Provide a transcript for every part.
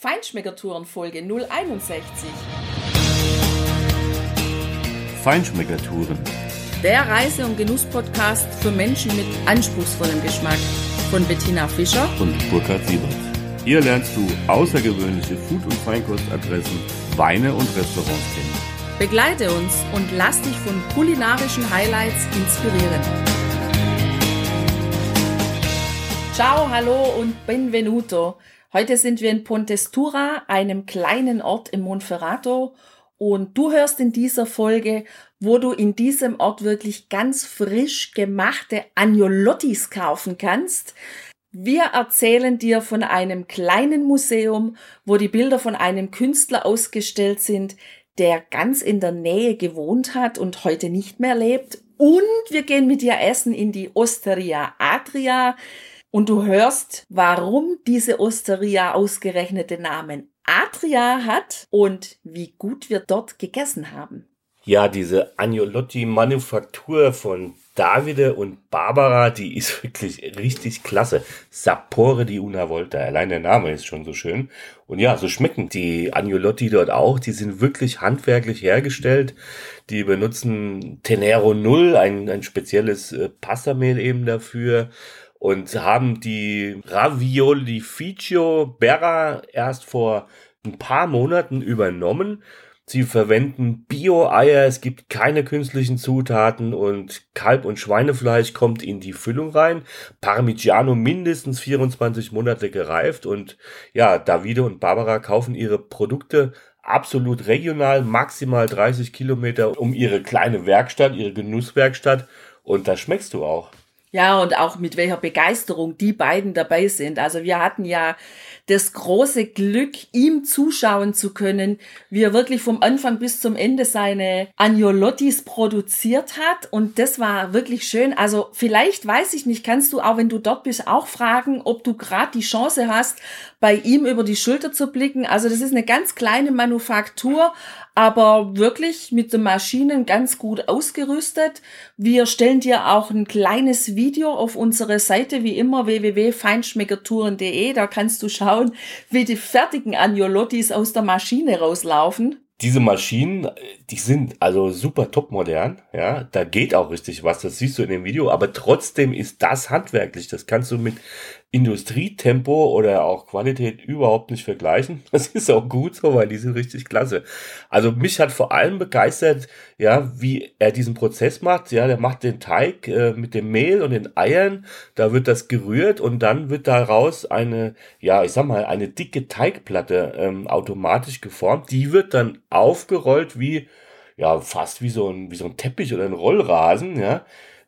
Feinschmeckertouren Folge 061. Feinschmeckertouren. Der Reise- und Genuss-Podcast für Menschen mit anspruchsvollem Geschmack von Bettina Fischer und Burkhard Siebert. Hier lernst du außergewöhnliche Food- und Feinkostadressen, Weine und Restaurants kennen. Begleite uns und lass dich von kulinarischen Highlights inspirieren. Ciao, hallo und benvenuto. Heute sind wir in Pontestura, einem kleinen Ort im Monferrato. Und du hörst in dieser Folge, wo du in diesem Ort wirklich ganz frisch gemachte Agnolottis kaufen kannst. Wir erzählen dir von einem kleinen Museum, wo die Bilder von einem Künstler ausgestellt sind, der ganz in der Nähe gewohnt hat und heute nicht mehr lebt. Und wir gehen mit dir essen in die Osteria Adria. Und du hörst, warum diese Osteria ausgerechnet den Namen Adria hat und wie gut wir dort gegessen haben. Ja, diese Agnolotti-Manufaktur von Davide und Barbara, die ist wirklich richtig klasse. Sapore di una volta. Allein der Name ist schon so schön. Und ja, so schmecken die Agnolotti dort auch. Die sind wirklich handwerklich hergestellt. Die benutzen Tenero Null, ein, ein spezielles äh, Passamehl eben dafür. Und haben die Ravioli Ficio Berra erst vor ein paar Monaten übernommen Sie verwenden Bio-Eier, es gibt keine künstlichen Zutaten und Kalb- und Schweinefleisch kommt in die Füllung rein. Parmigiano mindestens 24 Monate gereift und ja, Davide und Barbara kaufen ihre Produkte absolut regional, maximal 30 Kilometer um ihre kleine Werkstatt, ihre Genusswerkstatt und da schmeckst du auch. Ja, und auch mit welcher Begeisterung die beiden dabei sind. Also wir hatten ja das große Glück, ihm zuschauen zu können, wie er wirklich vom Anfang bis zum Ende seine Agnolottis produziert hat. Und das war wirklich schön. Also vielleicht weiß ich nicht, kannst du auch, wenn du dort bist, auch fragen, ob du gerade die Chance hast, bei ihm über die Schulter zu blicken. Also das ist eine ganz kleine Manufaktur, aber wirklich mit den Maschinen ganz gut ausgerüstet. Wir stellen dir auch ein kleines Video auf unsere Seite, wie immer www.feinschmeckertouren.de. Da kannst du schauen, wie die fertigen Agnolottis aus der Maschine rauslaufen. Diese Maschinen, die sind also super top modern, ja, da geht auch richtig was, das siehst du in dem Video, aber trotzdem ist das handwerklich, das kannst du mit Industrietempo oder auch Qualität überhaupt nicht vergleichen. Das ist auch gut so, weil die sind richtig klasse. Also mich hat vor allem begeistert, ja, wie er diesen Prozess macht. Ja, der macht den Teig äh, mit dem Mehl und den Eiern, da wird das gerührt und dann wird daraus eine, ja, ich sag mal, eine dicke Teigplatte ähm, automatisch geformt. Die wird dann aufgerollt wie, ja, fast wie so ein, wie so ein Teppich oder ein Rollrasen, ja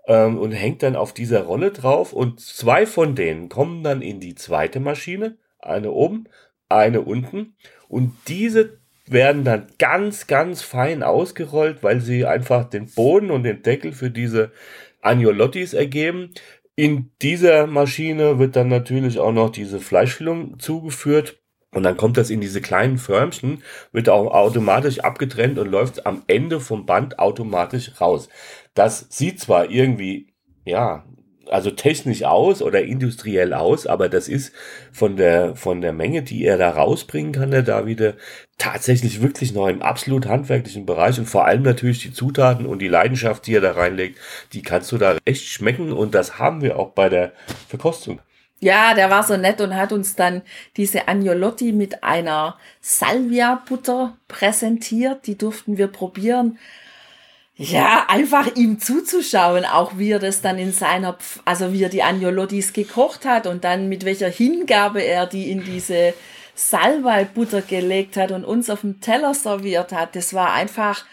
ähm, und hängt dann auf dieser Rolle drauf und zwei von denen kommen dann in die zweite Maschine, eine oben, eine unten und diese werden dann ganz, ganz fein ausgerollt, weil sie einfach den Boden und den Deckel für diese Agnolottis ergeben. In dieser Maschine wird dann natürlich auch noch diese Fleischfüllung zugeführt und dann kommt das in diese kleinen Förmchen, wird auch automatisch abgetrennt und läuft am Ende vom Band automatisch raus. Das sieht zwar irgendwie, ja, also technisch aus oder industriell aus, aber das ist von der, von der Menge, die er da rausbringen kann, der Davide, tatsächlich wirklich noch im absolut handwerklichen Bereich und vor allem natürlich die Zutaten und die Leidenschaft, die er da reinlegt, die kannst du da echt schmecken und das haben wir auch bei der Verkostung. Ja, der war so nett und hat uns dann diese Agnolotti mit einer Salvia-Butter präsentiert. Die durften wir probieren. Ja, einfach ihm zuzuschauen, auch wie er das dann in seiner, also wie er die Agnolottis gekocht hat und dann mit welcher Hingabe er die in diese Salbei-Butter gelegt hat und uns auf dem Teller serviert hat. Das war einfach,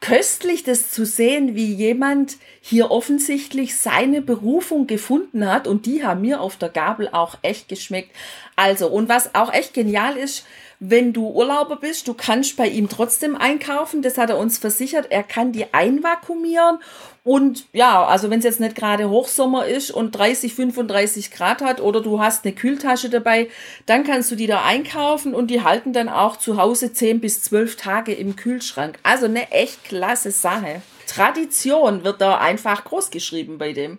köstlich, das zu sehen, wie jemand hier offensichtlich seine Berufung gefunden hat und die haben mir auf der Gabel auch echt geschmeckt. Also, und was auch echt genial ist, wenn du Urlauber bist, du kannst bei ihm trotzdem einkaufen. Das hat er uns versichert. Er kann die einvakuumieren. Und ja, also wenn es jetzt nicht gerade Hochsommer ist und 30, 35 Grad hat oder du hast eine Kühltasche dabei, dann kannst du die da einkaufen und die halten dann auch zu Hause 10 bis 12 Tage im Kühlschrank. Also eine echt klasse Sache. Tradition wird da einfach groß geschrieben bei dem.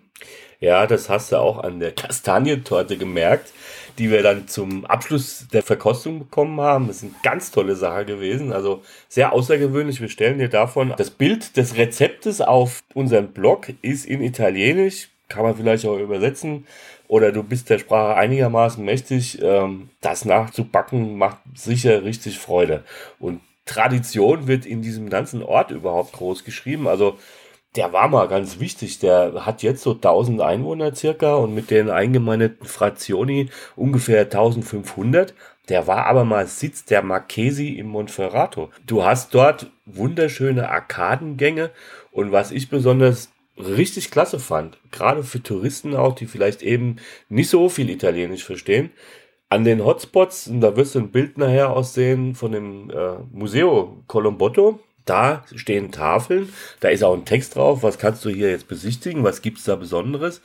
Ja, das hast du auch an der Kastanientorte gemerkt. Die wir dann zum Abschluss der Verkostung bekommen haben. Das ist eine ganz tolle Sache gewesen, also sehr außergewöhnlich. Wir stellen dir davon das Bild des Rezeptes auf unserem Blog, ist in Italienisch, kann man vielleicht auch übersetzen oder du bist der Sprache einigermaßen mächtig, ähm, das nachzubacken macht sicher richtig Freude. Und Tradition wird in diesem ganzen Ort überhaupt groß geschrieben. Also der war mal ganz wichtig. Der hat jetzt so 1000 Einwohner circa und mit den eingemeindeten Frazioni ungefähr 1500. Der war aber mal Sitz der Marchesi im Monferrato. Du hast dort wunderschöne Arkadengänge und was ich besonders richtig klasse fand, gerade für Touristen auch, die vielleicht eben nicht so viel Italienisch verstehen, an den Hotspots, und da wirst du ein Bild nachher aussehen von dem äh, Museo Colombotto, da stehen Tafeln, da ist auch ein Text drauf, was kannst du hier jetzt besichtigen, was gibt es da Besonderes.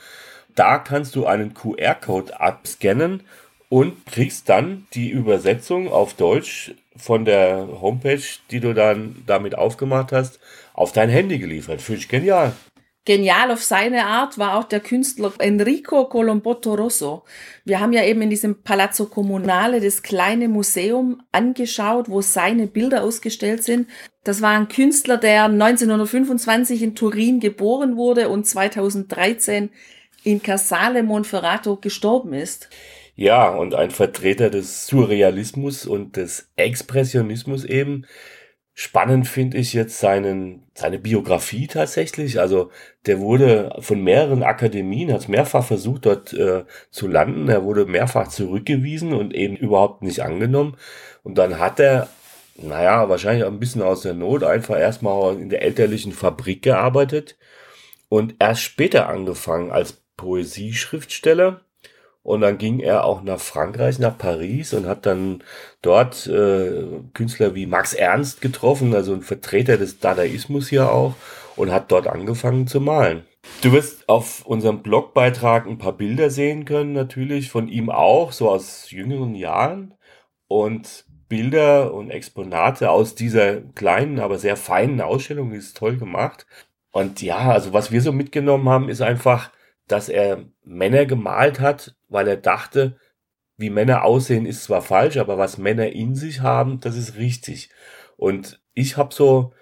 Da kannst du einen QR-Code abscannen und kriegst dann die Übersetzung auf Deutsch von der Homepage, die du dann damit aufgemacht hast, auf dein Handy geliefert. Finde ich genial. Genial auf seine Art war auch der Künstler Enrico Colombotto Rosso. Wir haben ja eben in diesem Palazzo Comunale das kleine Museum angeschaut, wo seine Bilder ausgestellt sind. Das war ein Künstler, der 1925 in Turin geboren wurde und 2013 in Casale Monferrato gestorben ist. Ja, und ein Vertreter des Surrealismus und des Expressionismus eben. Spannend finde ich jetzt seinen, seine Biografie tatsächlich. Also der wurde von mehreren Akademien, hat mehrfach versucht, dort äh, zu landen. Er wurde mehrfach zurückgewiesen und eben überhaupt nicht angenommen. Und dann hat er, naja, wahrscheinlich ein bisschen aus der Not, einfach erstmal in der elterlichen Fabrik gearbeitet und erst später angefangen als Poesieschriftsteller und dann ging er auch nach Frankreich, nach Paris und hat dann dort äh, Künstler wie Max Ernst getroffen, also ein Vertreter des Dadaismus hier auch, und hat dort angefangen zu malen. Du wirst auf unserem Blogbeitrag ein paar Bilder sehen können, natürlich, von ihm auch, so aus jüngeren Jahren. Und Bilder und Exponate aus dieser kleinen, aber sehr feinen Ausstellung, ist toll gemacht. Und ja, also was wir so mitgenommen haben, ist einfach, dass er Männer gemalt hat, weil er dachte, wie Männer aussehen ist zwar falsch, aber was Männer in sich haben, das ist richtig. Und ich habe so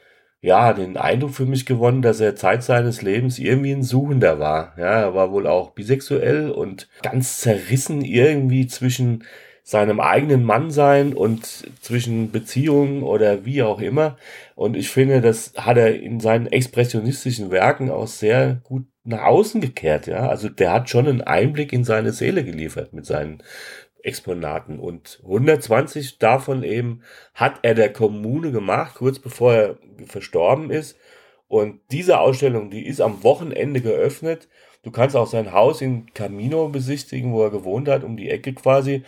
ja den Eindruck für mich gewonnen, dass er Zeit seines Lebens irgendwie ein Suchender war. Ja, er war wohl auch bisexuell und ganz zerrissen irgendwie zwischen seinem eigenen Mannsein und zwischen Beziehungen oder wie auch immer. Und ich finde, das hat er in seinen expressionistischen Werken auch sehr gut nach außen gekehrt, ja. Also der hat schon einen Einblick in seine Seele geliefert mit seinen Exponaten und 120 davon eben hat er der Kommune gemacht, kurz bevor er verstorben ist. Und diese Ausstellung, die ist am Wochenende geöffnet. Du kannst auch sein Haus in Camino besichtigen, wo er gewohnt hat, um die Ecke quasi.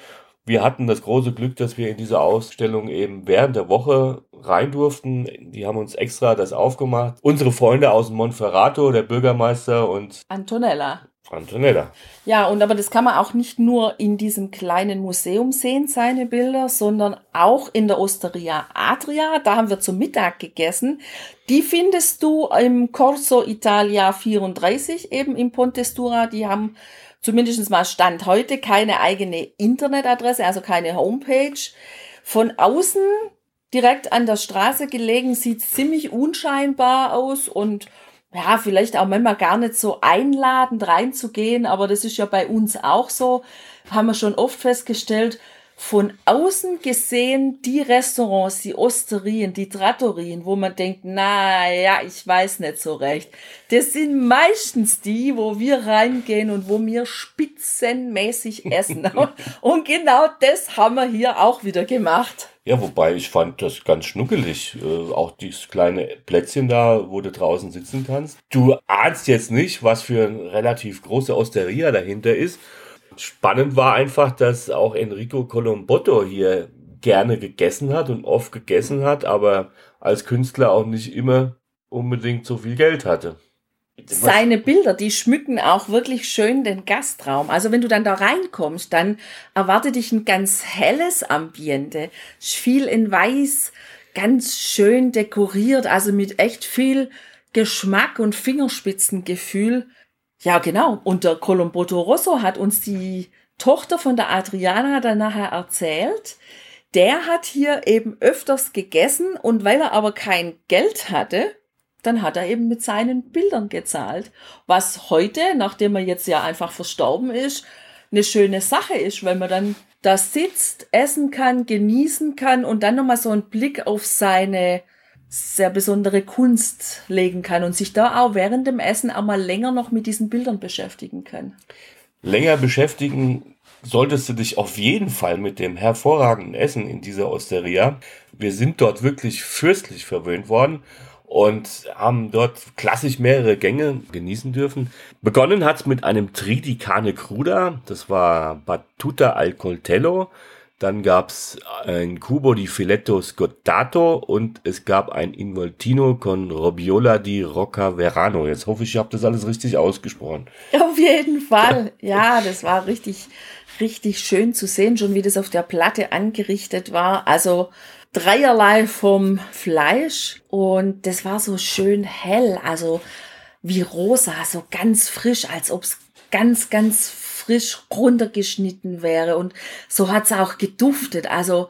Wir hatten das große Glück, dass wir in diese Ausstellung eben während der Woche rein durften. Die haben uns extra das aufgemacht. Unsere Freunde aus Monferrato, der Bürgermeister und Antonella. Antonella. Ja, und aber das kann man auch nicht nur in diesem kleinen Museum sehen, seine Bilder, sondern auch in der Osteria Adria. Da haben wir zum Mittag gegessen. Die findest du im Corso Italia 34, eben im Pontestura. Die haben zumindest mal Stand heute keine eigene Internetadresse, also keine Homepage. Von außen direkt an der Straße gelegen, sieht ziemlich unscheinbar aus und ja, vielleicht auch manchmal gar nicht so einladend reinzugehen, aber das ist ja bei uns auch so, haben wir schon oft festgestellt, von außen gesehen die Restaurants, die Osterien, die Trattorien, wo man denkt, na ja, ich weiß nicht so recht. Das sind meistens die, wo wir reingehen und wo wir spitzenmäßig essen. und genau das haben wir hier auch wieder gemacht. Ja, wobei ich fand das ganz schnuckelig. Äh, auch dieses kleine Plätzchen da, wo du draußen sitzen kannst. Du ahnst jetzt nicht, was für ein relativ große Osteria dahinter ist. Spannend war einfach, dass auch Enrico Colombotto hier gerne gegessen hat und oft gegessen hat, aber als Künstler auch nicht immer unbedingt so viel Geld hatte. Seine Bilder, die schmücken auch wirklich schön den Gastraum. Also wenn du dann da reinkommst, dann erwartet dich ein ganz helles Ambiente, viel in weiß, ganz schön dekoriert, also mit echt viel Geschmack und Fingerspitzengefühl. Ja, genau. Und der Colombotto Rosso hat uns die Tochter von der Adriana dann nachher erzählt, der hat hier eben öfters gegessen und weil er aber kein Geld hatte, dann hat er eben mit seinen Bildern gezahlt. Was heute, nachdem er jetzt ja einfach verstorben ist, eine schöne Sache ist, weil man dann da sitzt, essen kann, genießen kann und dann nochmal so einen Blick auf seine sehr besondere Kunst legen kann und sich da auch während dem Essen auch mal länger noch mit diesen Bildern beschäftigen kann. Länger beschäftigen solltest du dich auf jeden Fall mit dem hervorragenden Essen in dieser Osteria. Wir sind dort wirklich fürstlich verwöhnt worden und haben dort klassisch mehrere Gänge genießen dürfen. Begonnen hat's mit einem Tridicane Cruda, das war Battuta al Coltello. Dann gab's ein Cubo di Filetto Scottato und es gab ein Involtino con Robiola di Rocca Verano. Jetzt hoffe ich, ich habe das alles richtig ausgesprochen. Auf jeden Fall. Ja, das war richtig, richtig schön zu sehen, schon wie das auf der Platte angerichtet war. Also dreierlei vom Fleisch und das war so schön hell, also wie rosa, so ganz frisch, als ob es ganz, ganz frisch runtergeschnitten wäre und so hat es auch geduftet. Also,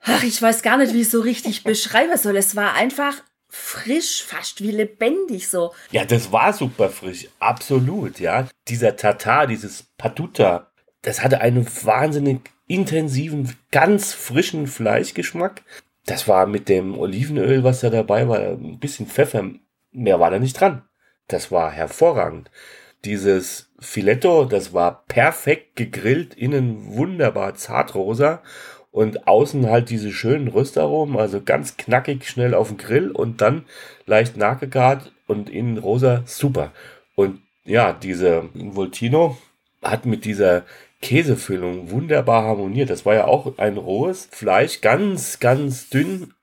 ach, ich weiß gar nicht, wie ich so richtig beschreiben soll. Es war einfach frisch, fast wie lebendig so. Ja, das war super frisch, absolut, ja. Dieser Tatar, dieses Patuta, das hatte einen wahnsinnig intensiven, ganz frischen Fleischgeschmack. Das war mit dem Olivenöl, was da dabei war, ein bisschen Pfeffer. Mehr war da nicht dran. Das war hervorragend. Dieses Filetto, das war perfekt gegrillt, innen wunderbar zartrosa und außen halt diese schönen Röstaromen, also ganz knackig schnell auf dem Grill und dann leicht nachgegart und innen rosa, super. Und ja, diese Voltino hat mit dieser Käsefüllung wunderbar harmoniert. Das war ja auch ein rohes Fleisch, ganz, ganz dünn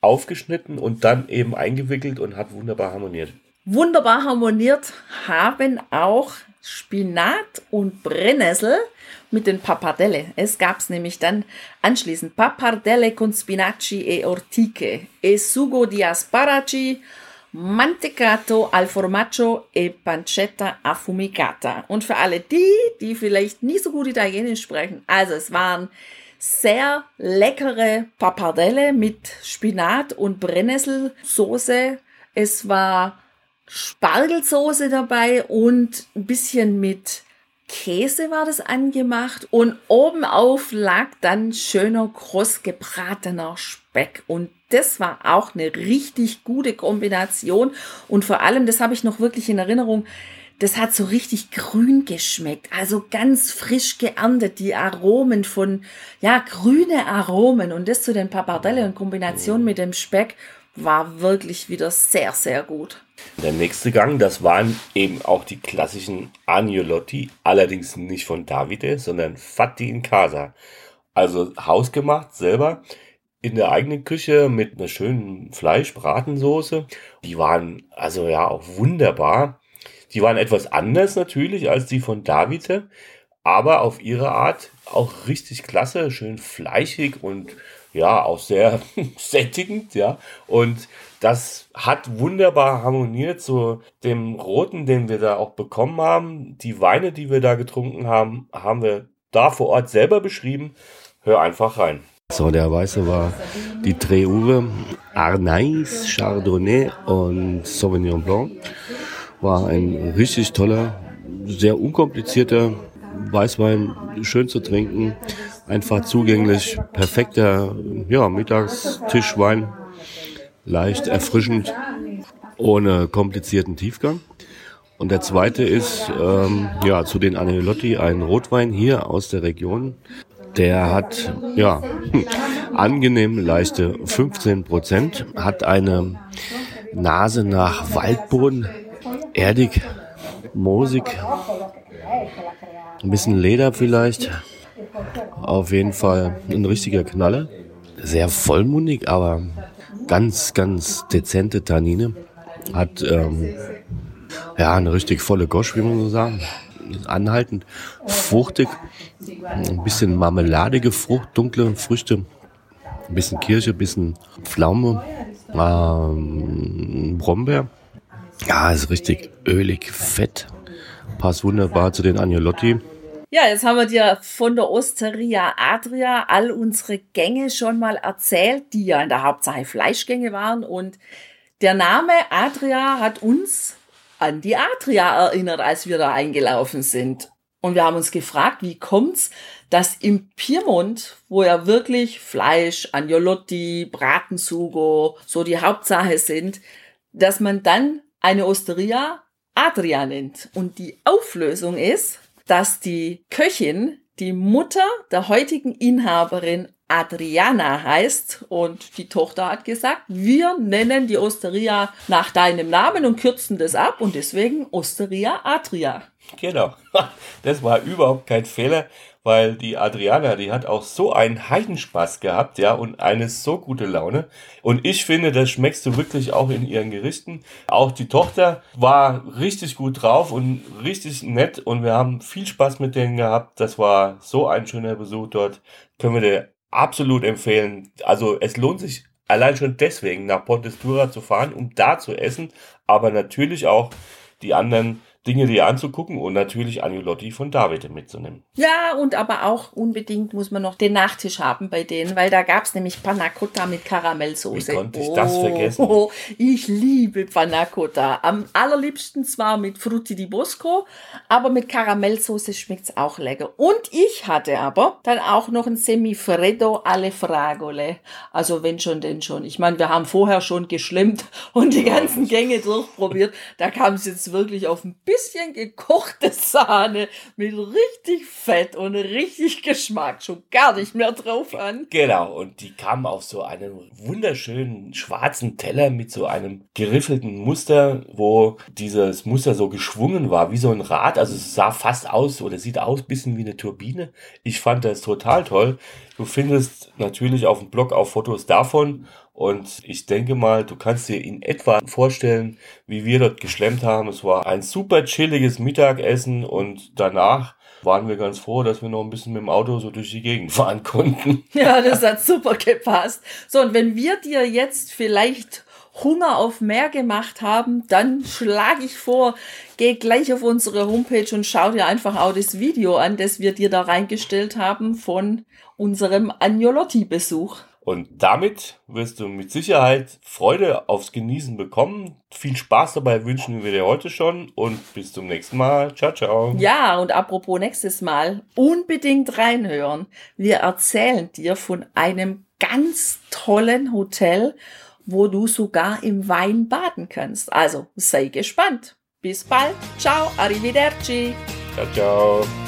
aufgeschnitten und dann eben eingewickelt und hat wunderbar harmoniert. Wunderbar harmoniert haben auch Spinat und Brennnessel mit den Pappardelle. Es gab es nämlich dann anschließend Pappardelle con spinaci e ortiche e sugo di asparaci Mantecato al formaggio e pancetta affumicata. Und für alle die, die vielleicht nie so gut Italienisch sprechen, also es waren sehr leckere Pappardelle mit Spinat und Brennnesselsoße. Es war Spargelsoße dabei und ein bisschen mit Käse war das angemacht. Und obenauf lag dann schöner kross gebratener Speck. Und das war auch eine richtig gute Kombination. Und vor allem, das habe ich noch wirklich in Erinnerung, das hat so richtig grün geschmeckt, also ganz frisch geerntet, die Aromen von, ja, grüne Aromen. Und das zu den Pappardelle in Kombination mit dem Speck war wirklich wieder sehr, sehr gut. Der nächste Gang, das waren eben auch die klassischen Agnolotti, allerdings nicht von Davide, sondern Fatti in Casa. Also hausgemacht selber in der eigenen Küche mit einer schönen Fleisch-Bratensoße. Die waren also ja auch wunderbar. Die waren etwas anders natürlich als die von Davide, aber auf ihre Art auch richtig klasse, schön fleischig und ja, auch sehr sättigend, ja. Und das hat wunderbar harmoniert zu dem Roten, den wir da auch bekommen haben. Die Weine, die wir da getrunken haben, haben wir da vor Ort selber beschrieben. Hör einfach rein. So, der Weiße war die Treuve, Arnais, Chardonnay und Sauvignon Blanc. War ein richtig toller, sehr unkomplizierter Weißwein, schön zu trinken, einfach zugänglich, perfekter ja, Mittagstischwein, leicht erfrischend, ohne komplizierten Tiefgang. Und der zweite ist ähm, ja zu den Anelotti ein Rotwein hier aus der Region. Der hat ja angenehm leichte 15 Prozent, hat eine Nase nach Waldboden, erdig, moosig, ein bisschen Leder vielleicht. Auf jeden Fall ein richtiger Knaller. Sehr vollmundig, aber ganz, ganz dezente Tannine. Hat ähm, ja eine richtig volle Gosch, wie man so sagen. Anhaltend, fruchtig, ein bisschen marmeladige Frucht, dunkle Früchte, ein bisschen Kirsche, ein bisschen Pflaume, ähm, Brombeer. Ja, ist richtig ölig, fett. Passt wunderbar zu den Agnolotti. Ja, jetzt haben wir dir von der Osteria Adria all unsere Gänge schon mal erzählt, die ja in der Hauptsache Fleischgänge waren. Und der Name Adria hat uns an die Adria erinnert, als wir da eingelaufen sind. Und wir haben uns gefragt, wie kommt's, dass im Piemont, wo ja wirklich Fleisch, Agnolotti, Bratensugo so die Hauptsache sind, dass man dann eine Osteria Adria nennt. Und die Auflösung ist, dass die Köchin die Mutter der heutigen Inhaberin Adriana heißt. Und die Tochter hat gesagt, wir nennen die Osteria nach deinem Namen und kürzen das ab. Und deswegen Osteria Adria. Genau, das war überhaupt kein Fehler weil die Adriana, die hat auch so einen Heidenspaß gehabt, ja, und eine so gute Laune. Und ich finde, das schmeckst du wirklich auch in ihren Gerichten. Auch die Tochter war richtig gut drauf und richtig nett und wir haben viel Spaß mit denen gehabt. Das war so ein schöner Besuch dort. Können wir dir absolut empfehlen. Also es lohnt sich allein schon deswegen nach Pontetura zu fahren, um da zu essen, aber natürlich auch die anderen Dinge dir anzugucken und natürlich Agnolotti von David mitzunehmen. Ja, und aber auch unbedingt muss man noch den Nachtisch haben bei denen, weil da gab es nämlich Panna Cotta mit Karamellsoße. Wie konnte ich oh, das vergessen? Oh, ich liebe Panna Cotta. Am allerliebsten zwar mit Frutti di Bosco, aber mit Karamellsoße schmeckt's auch lecker. Und ich hatte aber dann auch noch ein Semifreddo alle Fragole. Also wenn schon, denn schon. Ich meine, wir haben vorher schon geschlemmt und die ganzen Gänge durchprobiert. Da kam es jetzt wirklich auf ein bisschen bisschen gekochte Sahne mit richtig Fett und richtig Geschmack schon gar nicht mehr drauf an. Genau, und die kam auf so einem wunderschönen schwarzen Teller mit so einem geriffelten Muster, wo dieses Muster so geschwungen war, wie so ein Rad. Also es sah fast aus oder sieht aus bisschen wie eine Turbine. Ich fand das total toll. Du findest natürlich auf dem Blog auch Fotos davon und ich denke mal, du kannst dir in etwa vorstellen, wie wir dort geschlemmt haben. Es war ein super chilliges Mittagessen und danach waren wir ganz froh, dass wir noch ein bisschen mit dem Auto so durch die Gegend fahren konnten. Ja, das hat super gepasst. So, und wenn wir dir jetzt vielleicht Hunger auf mehr gemacht haben, dann schlage ich vor, geh gleich auf unsere Homepage und schau dir einfach auch das Video an, das wir dir da reingestellt haben von unserem Agnolotti-Besuch. Und damit wirst du mit Sicherheit Freude aufs Genießen bekommen. Viel Spaß dabei wünschen wir dir heute schon und bis zum nächsten Mal. Ciao, ciao. Ja, und apropos nächstes Mal, unbedingt reinhören. Wir erzählen dir von einem ganz tollen Hotel, wo du sogar im Wein baden kannst. Also sei gespannt. Bis bald. Ciao, arrivederci. Ciao, ciao.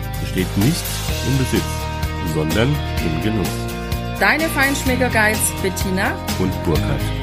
besteht nicht im Besitz, sondern im Genuss. Deine Feinschmecker Guides Bettina und Burkhard.